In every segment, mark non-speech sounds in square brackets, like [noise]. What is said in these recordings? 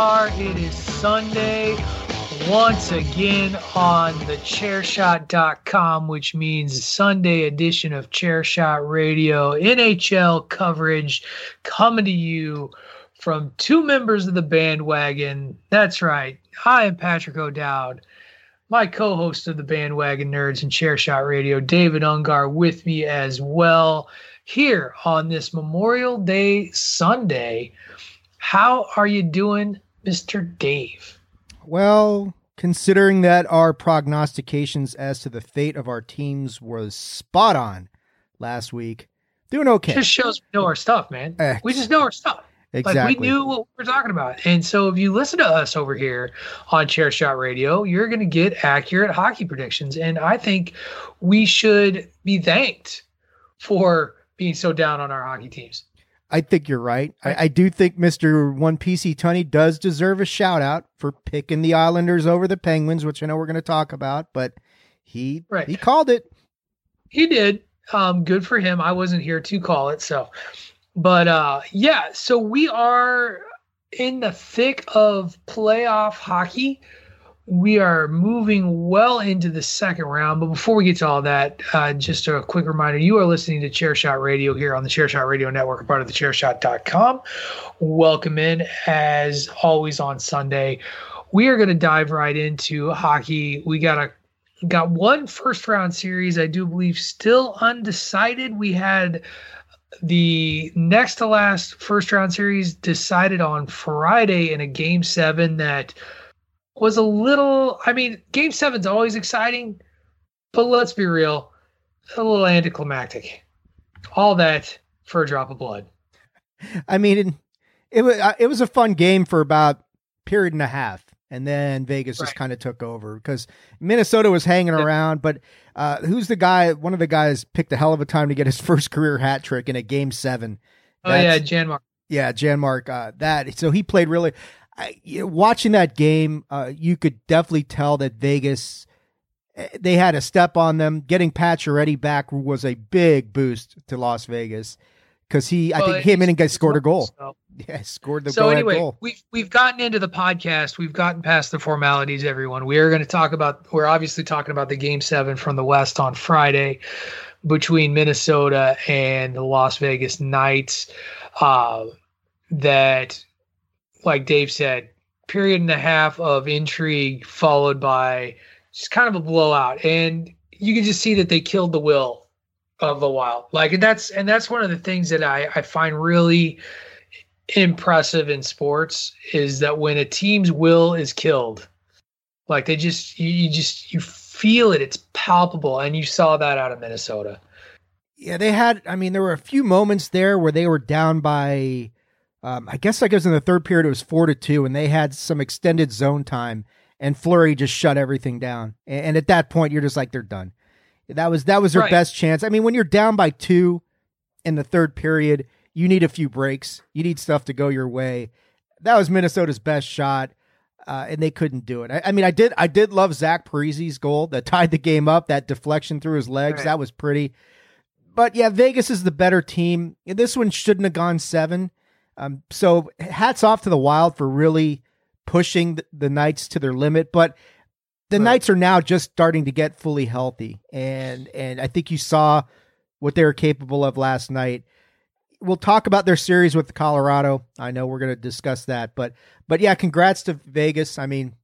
are. It is Sunday once again on the chairshot.com, which means Sunday edition of Chairshot Radio NHL coverage coming to you from two members of the bandwagon. That's right. I am Patrick O'Dowd. My co host of the Bandwagon Nerds and Chairshot Radio, David Ungar, with me as well here on this Memorial Day Sunday. How are you doing, Mr. Dave? Well, considering that our prognostications as to the fate of our teams was spot on last week, doing okay. Just shows we know our stuff, man. We just know our stuff. exactly. Like we knew what we were talking about. And so if you listen to us over here on Chairshot Radio, you're going to get accurate hockey predictions. And I think we should be thanked for being so down on our hockey teams. I think you're right. I, I do think Mr. One PC Tunney does deserve a shout out for picking the Islanders over the Penguins, which I know we're going to talk about, but he Right. he called it. He did. Um, good for him. I wasn't here to call it. So, but uh, yeah, so we are in the thick of playoff hockey. We are moving well into the second round. But before we get to all that, uh, just a quick reminder you are listening to Chairshot Radio here on the Chairshot Radio Network, part of the chairshot.com. Welcome in, as always, on Sunday. We are going to dive right into hockey. We got a got one first round series, I do believe, still undecided. We had the next to last first round series decided on Friday in a game seven that was a little, I mean, game seven's always exciting, but let's be real, a little anticlimactic. All that for a drop of blood. I mean, it, it was uh, it was a fun game for about period and a half, and then Vegas just kind of took over because Minnesota was hanging Yeah. around. But uh, who's the guy? One of the guys picked a hell of a time to get his [laughs] first career hat trick in a game seven. Oh, yeah, That's- Janmark. Yeah, Janmark. Uh, that so he played really. I, you know, watching that game, uh, you could definitely tell that Vegas eh, they had a step on them. Getting Pacioretty back was a big boost to Las Vegas because he, I think, him in and scored a goal. so- [laughs] Yeah, scored the so anyway, goal. we've we've gotten into the podcast. We've gotten past the formalities. Everyone, we are going to talk about. We're obviously talking about the game seven from the West on Friday between Minnesota and the Las Vegas Knights. Uh, that, like Dave said, period and a half of intrigue followed by just kind of a blowout, and you can just see that they killed the will of the Wild. Like, and that's and that's one of the things that I I find really impressive in sports is that when a team's will is killed, like they just you, you just you feel it, it's palpable, and you saw that out of Minnesota. Yeah, they had. I mean, there were a few moments there where they were down by. Um, I guess like it was in the third period. It was four to two, and they had some extended zone time, and Fleury just shut everything down. And, and at that point, you're just like, they're done. That was that was their Right. best chance. I mean, when you're down by two in the third period, you need a few breaks. You need stuff to go your way. That was Minnesota's best shot, uh, and they couldn't do it. I, I mean, I did I did love Zach Parise's goal that [laughs] tied the game up. That deflection through his legs, Right. that was pretty. But yeah, Vegas is the better team. This one shouldn't have gone seven. Um, so hats off to the Wild for really pushing the, the Knights to their limit. But the Right. Knights are now just starting to get fully healthy, and and I think you saw what they were capable of last night. We'll talk about their series with Colorado. I know we're going to discuss that, but but yeah, congrats to Vegas. I mean,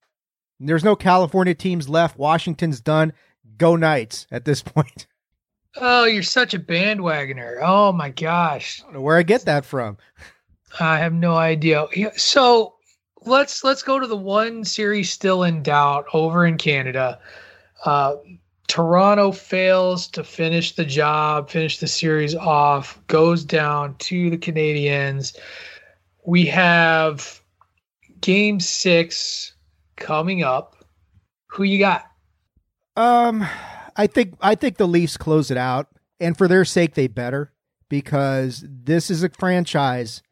there's no California teams left. Washington's done. Go Knights at this [laughs] point. Oh, you're such a bandwagoner. Oh my gosh. I don't know where I get that from. [laughs] I have no idea. So let's let's go to the one series still in doubt over in Canada. Uh, Toronto fails to finish the job, finish the series off, goes down to the Canadiens. We have game six coming up. Who you got? Um, I think I think the Leafs close it out, and for their sake, they better because this is a franchise.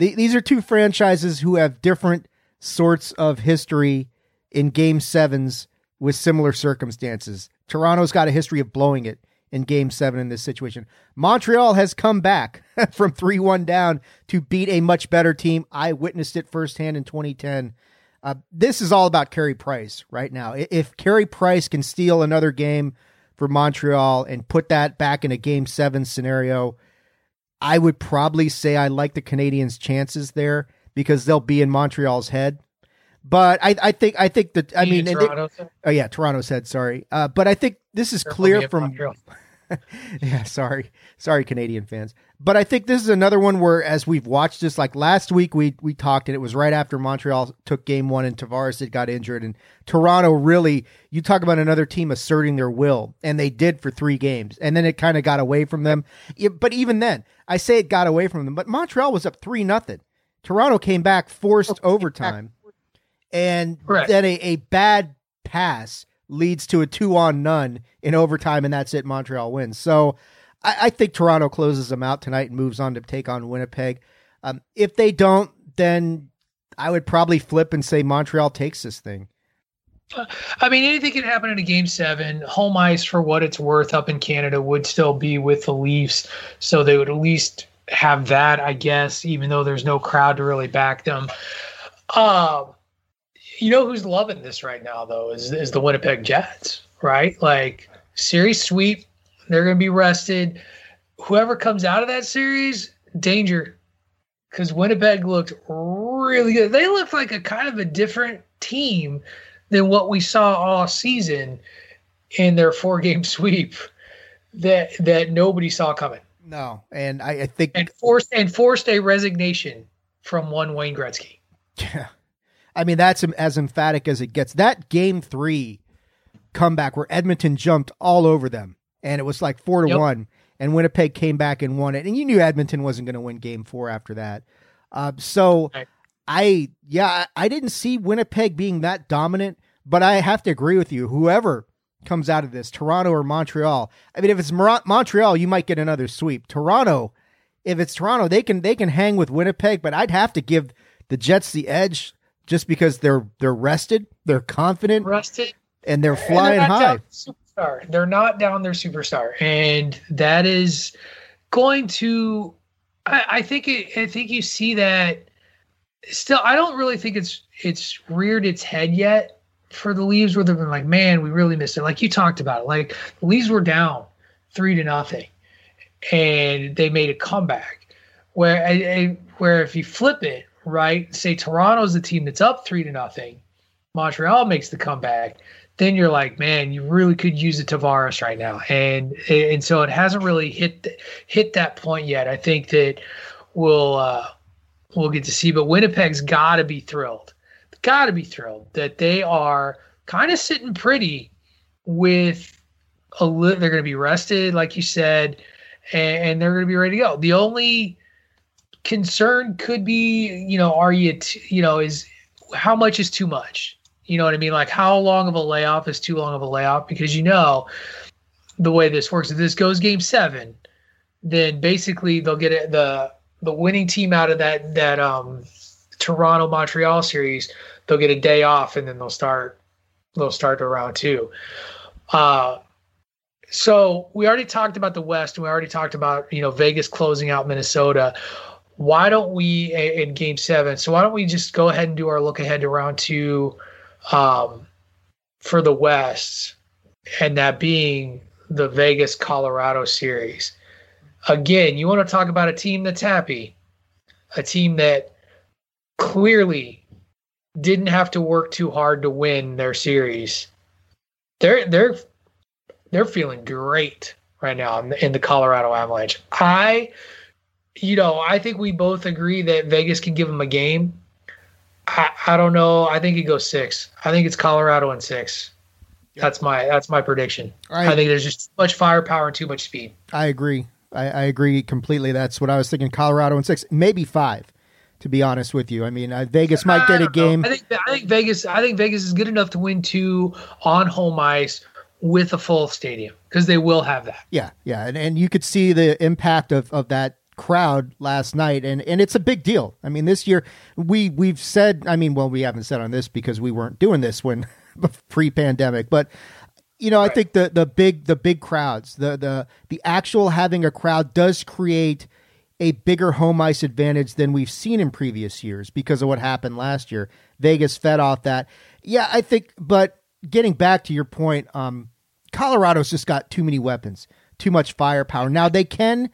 The, these are two franchises who have different sorts of history in Game Sevens with similar circumstances. Toronto's got a history of blowing it in Game Seven in this situation. Montreal has come back [laughs] from three one down to beat a much better team. I witnessed it firsthand in 2010. Uh, this is all about Carey Price right now. If Carey Price can steal another game for Montreal and put that back in a Game Seven scenario, I would probably say I like the Canadiens' chances there because they'll be in Montreal's head. But I, I think I think that I mean, oh yeah, Toronto's head. Sorry, uh, but I think this is clear from. [laughs] yeah, sorry, sorry, Canadian fans. But I think this is another one where, as we've watched this, like last week we we talked, and it was right after Montreal took Game One, and Tavares had got injured, and Toronto really, you talk about another team asserting their will, and they did for three games, and then it kind of got away from them. But even then, I say it got away from them, but Montreal was up three nothing. Toronto came back, forced oh, overtime, and Correct. then a, a bad pass leads to a two on none in overtime, and that's it. Montreal wins. So I, I think Toronto closes them out tonight and moves on to take on Winnipeg. Um, if they don't, then I would probably flip and say Montreal takes this thing. I mean, anything can happen in a game seven. Home ice, for what it's worth, up in Canada, would still be with the Leafs, so they would at least have that, I guess, even though there's no crowd to really back them. Um, you know who's loving this right now though is is the Winnipeg Jets, right? Like series sweep, they're going to be rested. Whoever comes out of that series, danger, because Winnipeg looked really good. They looked like a kind of a different team than what we saw all season in their four game sweep that that nobody saw coming. No, and I, I think and forced and forced a resignation from one Wayne Gretzky. Yeah. I mean, that's as emphatic as it gets. That game three comeback where Edmonton jumped all over them, and it was like four to yep. one, and Winnipeg came back and won it. And you knew Edmonton wasn't going to win game four after that. Uh, so right. I, yeah, I didn't see Winnipeg being that dominant, but I have to agree with you. Whoever comes out of this, Toronto or Montreal. I mean, if it's Montreal, you might get another sweep. Toronto, if it's Toronto, they can they can hang with Winnipeg, but I'd have to give the Jets the edge just because they're they're rested, they're confident, rested, and they're flying and they're high. Superstar. They're not down their superstar, and that is going to. I, I think it, I think you see that. Still, I don't really think it's it's reared its head yet for the Leaves, where they've been like, man, we really missed it. Like you talked about, it. like the Leaves were down three to nothing, and they made a comeback. Where where if you flip it, right? Say Toronto's the team that's up three to nothing. Montreal makes the comeback. Then you're like, man, you really could use a Tavares right now, and and so it hasn't really hit hit that point yet. I think that we'll uh, we'll get to see, but Winnipeg's got to be thrilled, got to be thrilled that they are kind of sitting pretty with a li- they're going to be rested, like you said, and, and they're going to be ready to go. The only concern could be, you know, are you, t- you know, is how much is too much? You know what I mean? Like how long of a layoff is too long of a layoff? Because you know the way this works. If this goes game seven, then basically they'll get it, the the winning team out of that that um Toronto Montreal series. They'll get a day off and then they'll start they'll start to round two. Uh, so we already talked about the West, and we already talked about you know Vegas closing out Minnesota why don't we in game seven so why don't we just go ahead and do our look ahead to round two um, for the west and that being the vegas colorado series. Again you want to talk about a team that's happy a team that clearly didn't have to work too hard to win their series. They're they're they're feeling great right now in the, in the colorado avalanche. I you know, I think we both agree that Vegas can give them a game. I, I don't know. I think it goes six. I think it's Colorado and six. Yep. That's my that's my prediction. I, I think there's just too much firepower and too much speed. I agree. I, I agree completely. That's what I was thinking. Colorado and six, maybe five, To be honest with you, I mean uh, Vegas might get a game. I think I think Vegas. I think Vegas is good enough to win two on home ice with a full stadium because they will have that. Yeah, yeah, and and you could see the impact of of that crowd last night and and it's a big deal. I mean this year we we've said I mean well we haven't said on this because we weren't doing this when [laughs] pre-pandemic but you know right. I think the the big the big crowds the the the actual having a crowd does create a bigger home ice advantage than we've seen in previous years because of what happened last year. Vegas fed off that. Yeah, I think but getting back to your point um Colorado's just got too many weapons, too much firepower. Now they can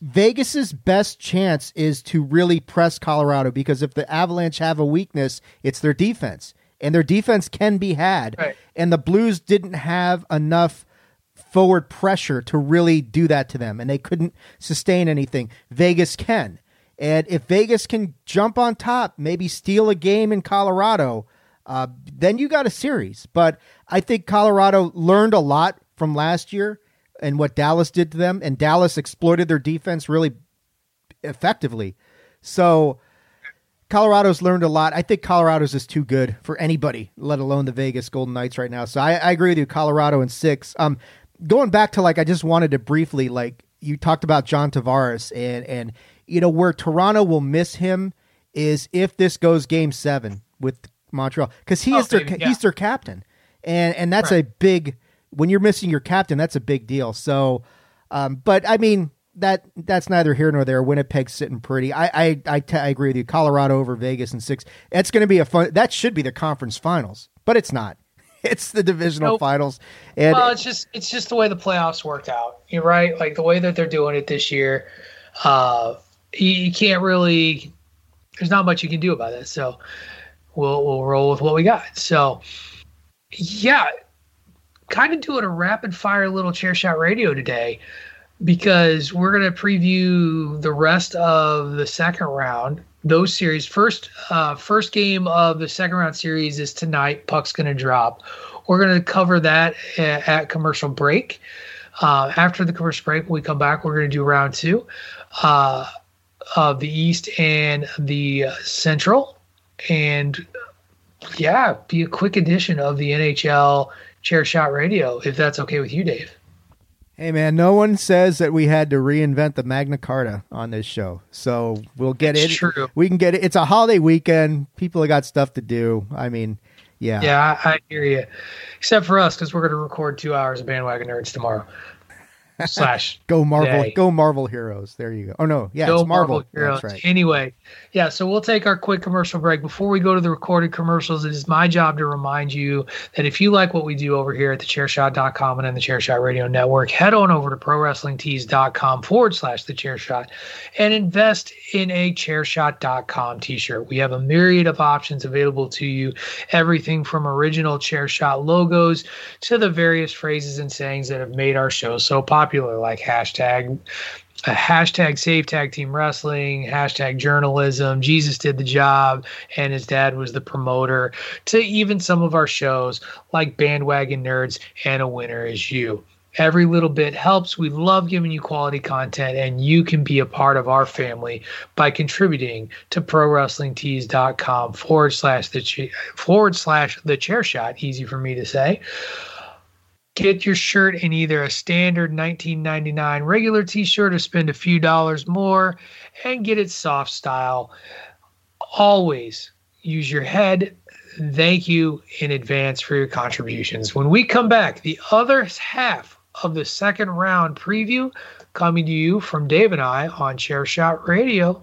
Vegas's best chance is to really press Colorado because if the Avalanche have a weakness, it's their defense. And their defense can be had. Right. And the Blues didn't have enough forward pressure to really do that to them and they couldn't sustain anything. Vegas can. And if Vegas can jump on top, maybe steal a game in Colorado, uh, then you got a series. But I think Colorado learned a lot from last year and what Dallas did to them, and Dallas exploited their defense really effectively. So Colorado's learned a lot. I think Colorado's is too good for anybody, let alone the Vegas Golden Knights right now. So I, I agree with you, Colorado and six. Um, going back to like, I just wanted to briefly like you talked about John Tavares and and you know where Toronto will miss him is if this goes Game Seven with Montreal because he oh, is their yeah. he's their captain, and and that's right. a big when you're missing your captain, that's a big deal. So, um, but I mean that that's neither here nor there. Winnipeg's sitting pretty. I I I, t- I agree with you. Colorado over Vegas and six. It's going to be a fun. That should be the conference finals, but it's not. [laughs] It's the divisional nope. finals. And well, it's just it's just the way the playoffs worked out. You're right. Like the way that they're doing it this year, uh, you, you can't really. There's not much you can do about it. So we'll we'll roll with what we got. So yeah, kind of doing a rapid fire little chair shot radio today because we're going to preview the rest of the second round those series. First uh, first game of the second round series is tonight puck's going to drop. We're going to cover that at, at commercial break. Uh, after the commercial break when we come back we're going to do round two uh, of the east and the central. And yeah be a quick edition of the nhl chair shot radio, if that's okay with you, Dave. Hey man, no one says that we had to reinvent the Magna Carta on this show, so we'll get it's it. True. We can get it. It's a holiday weekend. People have got stuff to do. I mean, yeah, yeah, I, I hear you. Except for us, because we're going to record two hours of bandwagon nerds tomorrow slash [laughs] go Marvel day. go Marvel Heroes. There you go. Oh no, yeah, go it's Marvel, Marvel Heroes. Right. Anyway, yeah. So we'll take our quick commercial break before we go to the recorded commercials. It is my job to remind you that if you like what we do over here at thechairshot.com and in the Chairshot Radio Network, head on over to prowrestlingtees.com forward slash the Chairshot and invest in a Chairshot.com T-shirt. We have a myriad of options available to you. Everything from original Chairshot logos to the various phrases and sayings that have made our show so popular popular, like hashtag uh, hashtag save tag team wrestling, hashtag journalism, Jesus did the job, and his dad was the promoter, to even some of our shows like Bandwagon Nerds and A Winner Is You. Every little bit helps. We love giving you quality content, and you can be a part of our family by contributing to prowrestlingtees.com forward slash the forward slash the chair shot. Easy for me to say. Get your shirt in either a standard 19.99 regular t-shirt or spend a few dollars more and get it soft style. Always use your head. Thank you in advance for your contributions. When we come back, the other half of the second round preview coming to you from Dave and I on Chair Shot Radio.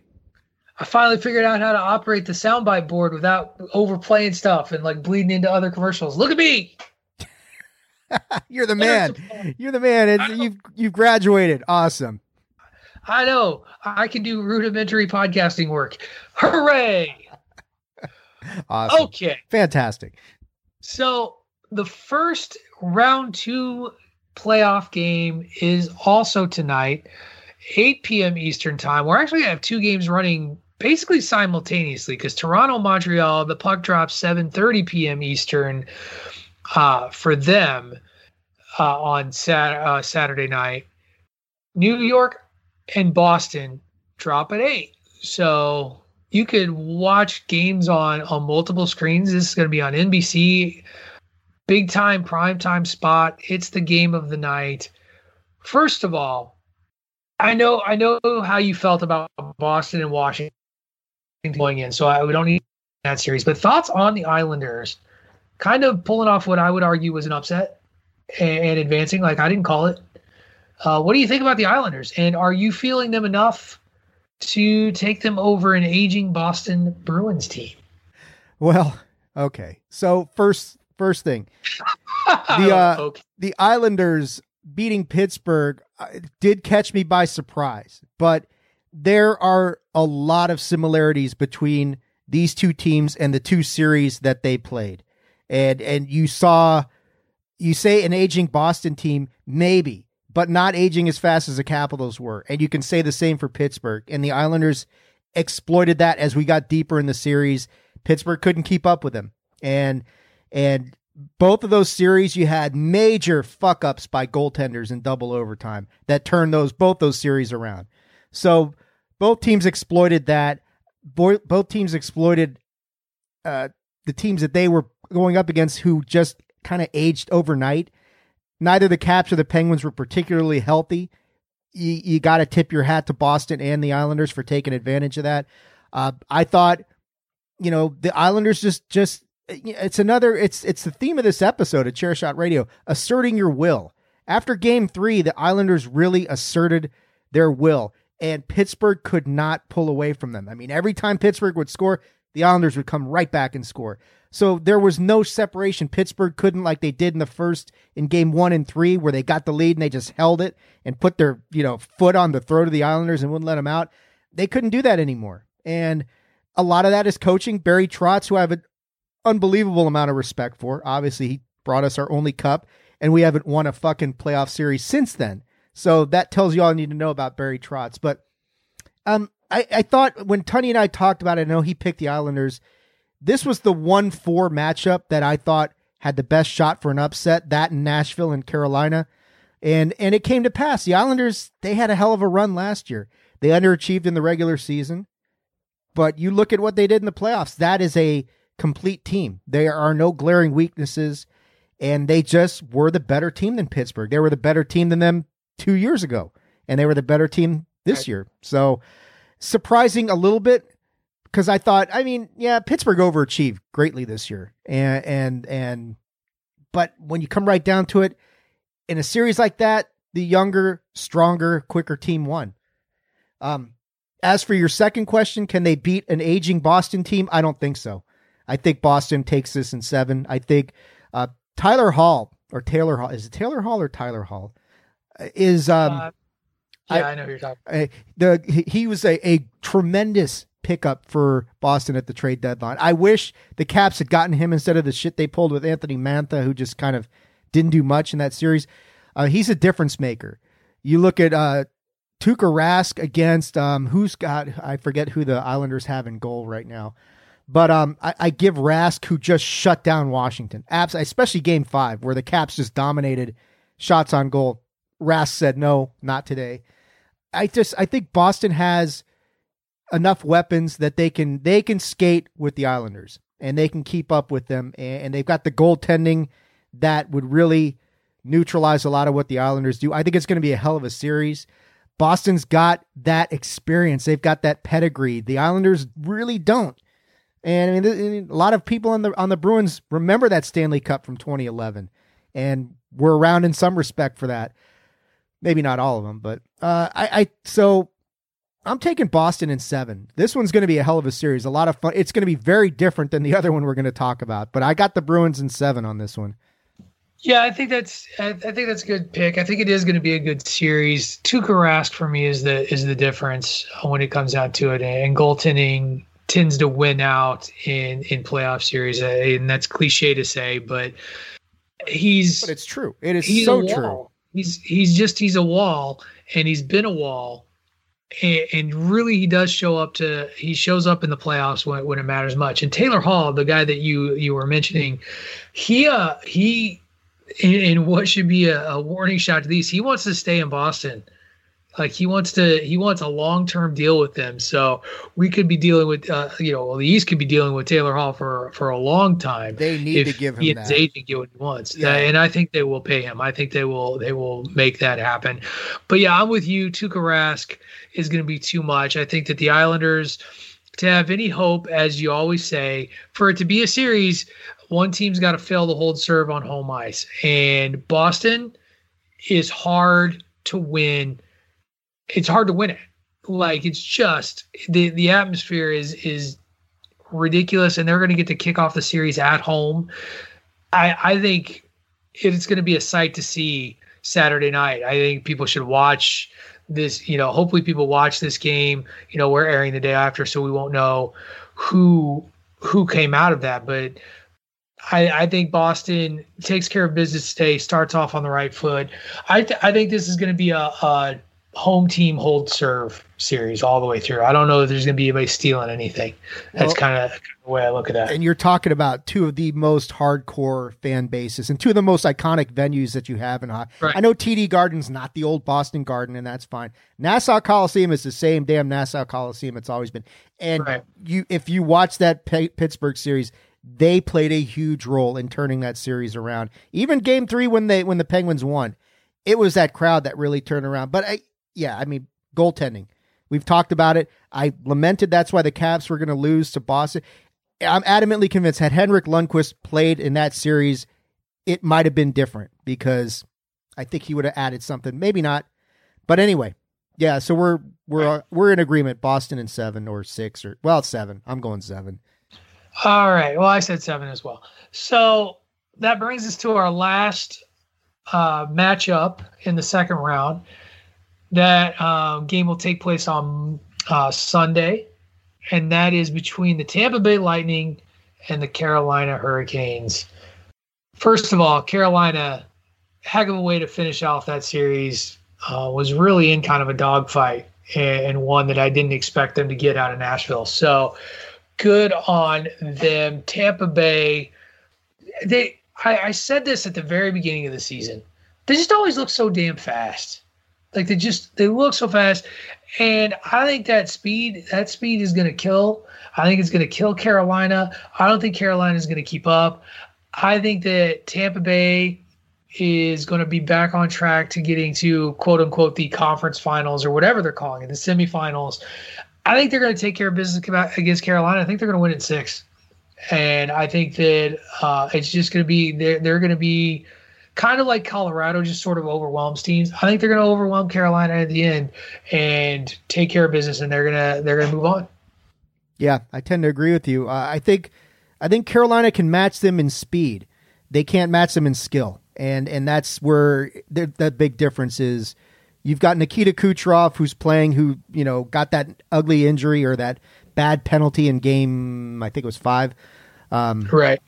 I finally figured out how to operate the soundbite board without overplaying stuff and like bleeding into other commercials. Look at me. [laughs] You're the man. You're the man. It's, you've you've graduated. Awesome. I know. I can do rudimentary podcasting work. Hooray! [laughs] Awesome. Okay. Fantastic. So the first round two playoff game is also tonight, 8 p.m. Eastern time. We're actually gonna have two games running basically simultaneously because Toronto, Montreal, the puck drops 7:30 p.m. Eastern uh, for them uh, on sat- uh, Saturday night. New York and Boston drop at eight, so you could watch games on on multiple screens. This is going to be on NBC, big time prime time spot. It's the game of the night. First of all, I know I know how you felt about Boston and Washington going in, so I we don't need that series. But thoughts on the Islanders, kind of pulling off what I would argue was an upset and, and advancing. Like I didn't call it. Uh, what do you think about the Islanders? And are you feeling them enough to take them over an aging Boston Bruins team? Well, okay. So first first thing, the [laughs] uh, okay. the Islanders beating Pittsburgh uh, did catch me by surprise, but there are a lot of similarities between these two teams and the two series that they played. And and you saw you say an aging Boston team maybe, but not aging as fast as the Capitals were. And you can say the same for Pittsburgh. And the Islanders exploited that as we got deeper in the series. Pittsburgh couldn't keep up with them. And and both of those series you had major fuck ups by goaltenders in double overtime that turned those both those series around. So both teams exploited that. Bo- both teams exploited uh, the teams that they were going up against who just kind of aged overnight. Neither the Caps or the Penguins were particularly healthy. You, you got to tip your hat to Boston and the Islanders for taking advantage of that. Uh, I thought, you know, the Islanders just just it's another it's it's the theme of this episode of Chair Shot Radio, asserting your will. After game 3, the Islanders really asserted their will and Pittsburgh could not pull away from them. I mean, every time Pittsburgh would score, the Islanders would come right back and score. So there was no separation. Pittsburgh couldn't like they did in the first in game 1 and 3 where they got the lead and they just held it and put their, you know, foot on the throat of the Islanders and wouldn't let them out. They couldn't do that anymore. And a lot of that is coaching Barry Trotz who I have an unbelievable amount of respect for. Obviously, he brought us our only cup and we haven't won a fucking playoff series since then. So that tells you all you need to know about Barry Trotz. But um, I, I thought when Tony and I talked about it, I know he picked the Islanders. This was the one four matchup that I thought had the best shot for an upset. That in Nashville and Carolina, and and it came to pass. The Islanders they had a hell of a run last year. They underachieved in the regular season, but you look at what they did in the playoffs. That is a complete team. There are no glaring weaknesses, and they just were the better team than Pittsburgh. They were the better team than them two years ago, and they were the better team this right. year. So surprising a little bit because I thought, I mean, yeah, Pittsburgh overachieved greatly this year, and and and, but when you come right down to it, in a series like that, the younger, stronger, quicker team won. Um, as for your second question, can they beat an aging Boston team? I don't think so. I think Boston takes this in seven. I think uh, Tyler Hall or Taylor Hall is it Taylor Hall or Tyler Hall is um. Uh, yeah, I, I, know you're talking. The he was a, a tremendous pickup for Boston at the trade deadline. I wish the Caps had gotten him instead of the shit they pulled with Anthony Mantha, who just kind of didn't do much in that series. Uh, he's a difference maker. You look at uh, Tuukka Rask against um, who's got I forget who the Islanders have in goal right now, but um, I, I give Rask who just shut down Washington, Abs- especially Game Five where the Caps just dominated shots on goal. Rask said no, not today. I just I think Boston has enough weapons that they can they can skate with the Islanders and they can keep up with them and, and they've got the goaltending that would really neutralize a lot of what the Islanders do. I think it's going to be a hell of a series. Boston's got that experience. They've got that pedigree. The Islanders really don't. And I mean, a lot of people on the on the Bruins remember that Stanley Cup from 2011, and we're around in some respect for that. Maybe not all of them, but uh, I, I so I'm taking Boston in seven. This one's going to be a hell of a series. A lot of fun. It's going to be very different than the [laughs] other one we're going to talk about. But I got the Bruins in seven on this one. Yeah, I think that's I, think that's a good pick. I think it is going to be a good series. Tuukka Rask for me is the is the difference when it comes down to it, and goaltending tends to win out in in playoff series, and that's cliche to say, but he's but it's true. It is so true. He's he's just he's a wall, and he's been a wall, and, and, really he does show up to he shows up in the playoffs when when it matters much. And Taylor Hall, the guy that you you were mentioning, he uh he in, what should be a, a, warning shot to these. He wants to stay in Boston. Like he wants to, he wants a long term deal with them. So we could be dealing with, uh, you know, well, the East could be dealing with Taylor Hall for for a long time. They need to give him he that. his agent get what he wants, yeah. and I think they will pay him. I think they will they will make that happen. But yeah, I'm with you. Tuukka Rask is going to be too much. I think that the Islanders to have any hope, as you always say, for it to be a series, one team's got to fail to hold serve on home ice. And Boston is hard to win. It's hard to win it. Like it's just the the atmosphere is is ridiculous, and they're going to get to kick off the series at home. I I think it's going to be a sight to see Saturday night. I think people should watch this. You know, hopefully people watch this game. You know, we're airing the day after, so we won't know who who came out of that, but I, I, think Boston takes care of business today, starts off on the right foot. I, th- I think this is going to be a, a, home team hold serve series all the way through. I don't know if there's going to be anybody stealing anything. That's well, kind of the way I look at that. And you're talking about two of the most hardcore fan bases and two of the most iconic venues that you have in hockey. Right. I know TD Garden's not the old Boston Garden, and that's fine. Nassau Coliseum is the same damn Nassau Coliseum it's always been. And right. you, if you watch that P- Pittsburgh series, they played a huge role in turning that series around. Even game three when they when the Penguins won, it was that crowd that really turned around. But I yeah, I mean goaltending. We've talked about it. I lamented that's why the Caps were going to lose to Boston. I'm adamantly convinced had Henrik Lundqvist played in that series, it might have been different because I think he would have added something. Maybe not, but anyway, yeah. So we're we're we're in agreement. Boston in seven or six or well seven. I'm going seven. All right. Well, I said seven as well. So that brings us to our last uh, matchup in the second round. That uh, game will take place on uh, Sunday, and that is between the Tampa Bay Lightning and the Carolina Hurricanes. First of all, Carolina heck of a way to finish off that series. Uh, was really in kind of a dogfight and, one that I didn't expect them to get out of Nashville. So good on them. Tampa Bay, they I, I said this at the very beginning of the season. They just always look so damn fast. Like they just they look so fast. And I think that speed, that speed is gonna kill. I think it's gonna kill Carolina. I don't think Carolina is gonna keep up. I think that Tampa Bay is going to be back on track to getting to quote unquote the conference finals or whatever they're calling it, the semifinals. I think they're going to take care of business against Carolina. I think they're going to win in six, and I think that uh, it's just going to be they're they're going to be kind of like Colorado, just sort of overwhelms teams. I think they're going to overwhelm Carolina at the end and take care of business, and they're gonna they're gonna move on. Yeah, I tend to agree with you. Uh, I think I think Carolina can match them in speed. They can't match them in skill and and that's where the, the big difference is. You've got Nikita Kucherov, who's playing, who you know got that ugly injury or that bad penalty in game. I think it was five, um, right?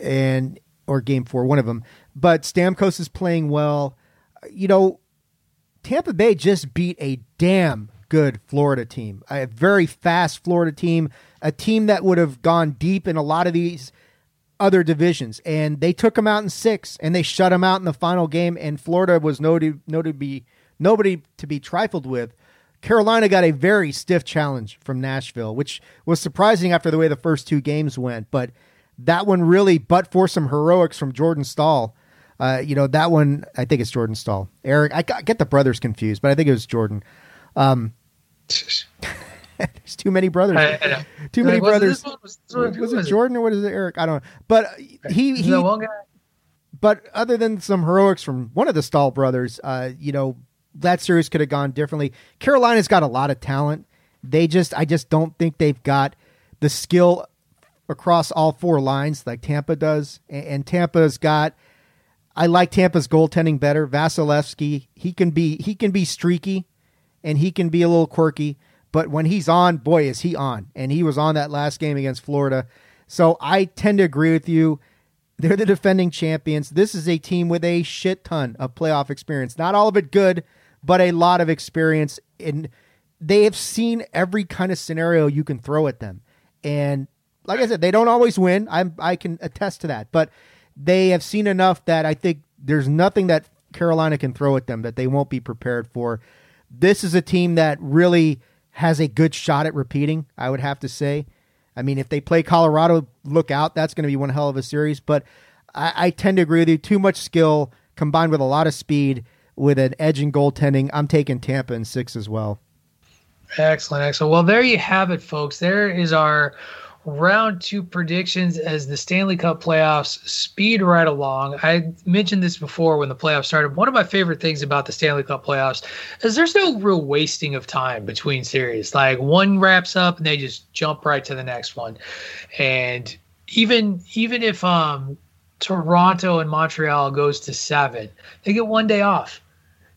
And or game four, one of them. But Stamkos is playing well. You know, Tampa Bay just beat a damn good Florida team, a very fast Florida team, a team that would have gone deep in a lot of these other divisions, and they took them out in six, and they shut them out in the final game. And Florida was noted noted to be nobody to be trifled with. Carolina got a very stiff challenge from Nashville, which was surprising after the way the first two games went. But that one really, but for some heroics from Jordan Staal, uh, you know that one. I think it's Jordan Staal. Eric, I get the brothers confused, but I think it was Jordan. Um, [laughs] There's too many brothers. I, I too many brothers. Was, was, was, it Jordan or what is it, Eric? I don't know. But he he. one guy. But other than some heroics from one of the Staal brothers, uh, you know, that series could have gone differently. Carolina's got a lot of talent. They just, I just don't think they've got the skill across all four lines like Tampa does. And, and Tampa's got. I like Tampa's goaltending better. Vasilevskiy, he can be he can be streaky, and he can be a little quirky. But when he's on, boy, is he on. And he was on that last game against Florida. So I tend to agree with you. They're the defending champions. This is a team with a shit ton of playoff experience. Not all of it good, but a lot of experience. And they have seen every kind of scenario you can throw at them. And like I said, they don't always win. i I can attest to that. But they have seen enough that I think there's nothing that Carolina can throw at them that they won't be prepared for. This is a team that really has a good shot at repeating, I would have to say. I mean, if they play Colorado, look out. That's going to be one hell of a series. But I, I, tend to agree with you. Too much skill combined with a lot of speed with an edge in goaltending. I'm taking Tampa in six as well. Excellent, excellent. Well, there you have it, folks. There is our round two predictions as the Stanley Cup playoffs speed right along. I mentioned this before when the playoffs started. One of my favorite things about the Stanley Cup playoffs is there's no real wasting of time between series. Like one wraps up and they just jump right to the next one. And even even if um Toronto and Montreal goes to seven, they get one day off.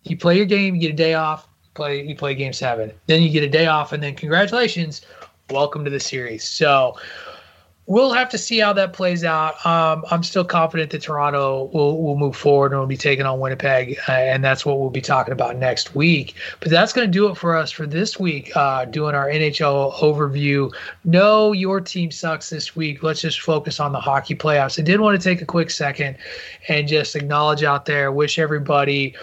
You play your game, you get a day off. Play you play game seven, then you get a day off, and then congratulations, welcome to the series. So we'll have to see how that plays out. Um, I'm still confident that Toronto will, will move forward and will be taking on Winnipeg, uh, and that's what we'll be talking about next week. But that's going to do it for us for this week, uh, doing our NHL overview. No, your team sucks this week. Let's just focus on the hockey playoffs. I did want to take a quick second and just acknowledge out there, wish everybody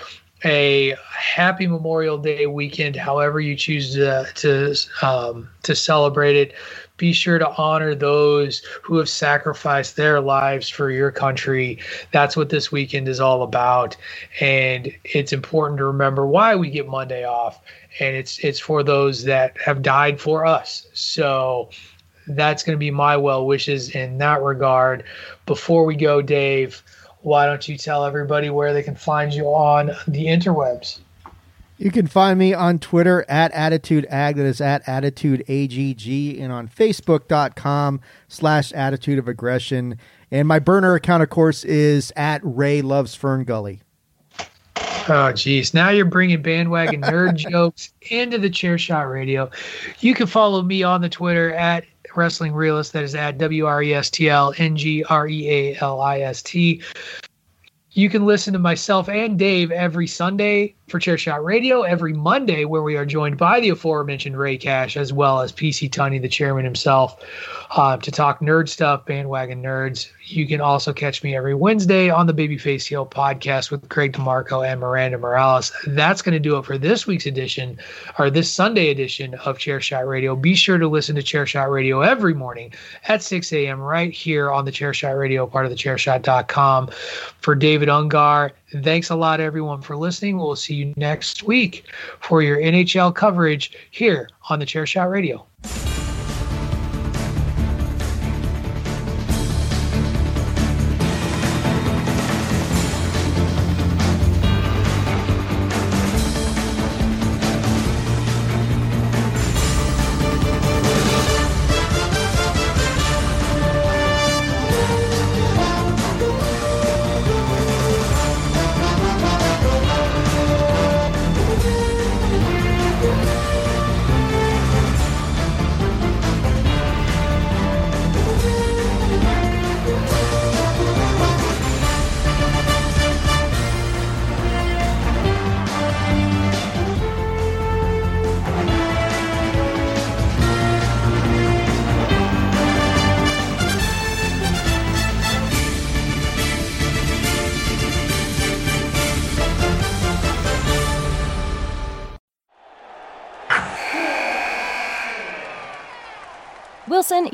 a happy Memorial Day weekend, however you choose to to um, to celebrate it. Be sure to honor those who have sacrificed their lives for your country. That's what this weekend is all about, and it's important to remember why we get Monday off, and it's it's for those that have died for us. So that's going to be my well wishes in that regard. Before we go, Dave why don't you tell everybody where they can find you on the interwebs? You can find me on Twitter at Attitude Ag, that is at Attitude AGG, and on Facebook.com slash Attitude of Aggression. And my burner account, of course, is at Ray Loves Fern Gully. Oh, geez. Now you're bringing bandwagon nerd [laughs] jokes into the chair shot radio. You can follow me on the Twitter at Wrestling Realist. That is at W R E S T L N G R E A L I S T. You can listen to myself and Dave every Sunday for Chairshot Radio, every Monday, where we are joined by the aforementioned Rey Cash, as well as PC Tunney, the chairman himself, uh, to talk nerd stuff, bandwagon nerds. You can also catch me every Wednesday on the Babyface Heel podcast with Greg DeMarco and Miranda Morales. That's going to do it for this week's edition, or this Sunday edition of Chairshot Radio. Be sure to listen to Chairshot Radio every morning at 6 a.m. right here on the Chairshot Radio, part of the chairshot.com. For David Ungar, thanks a lot, everyone, for listening. We'll see you next week for your NHL coverage here on the Chairshot Radio.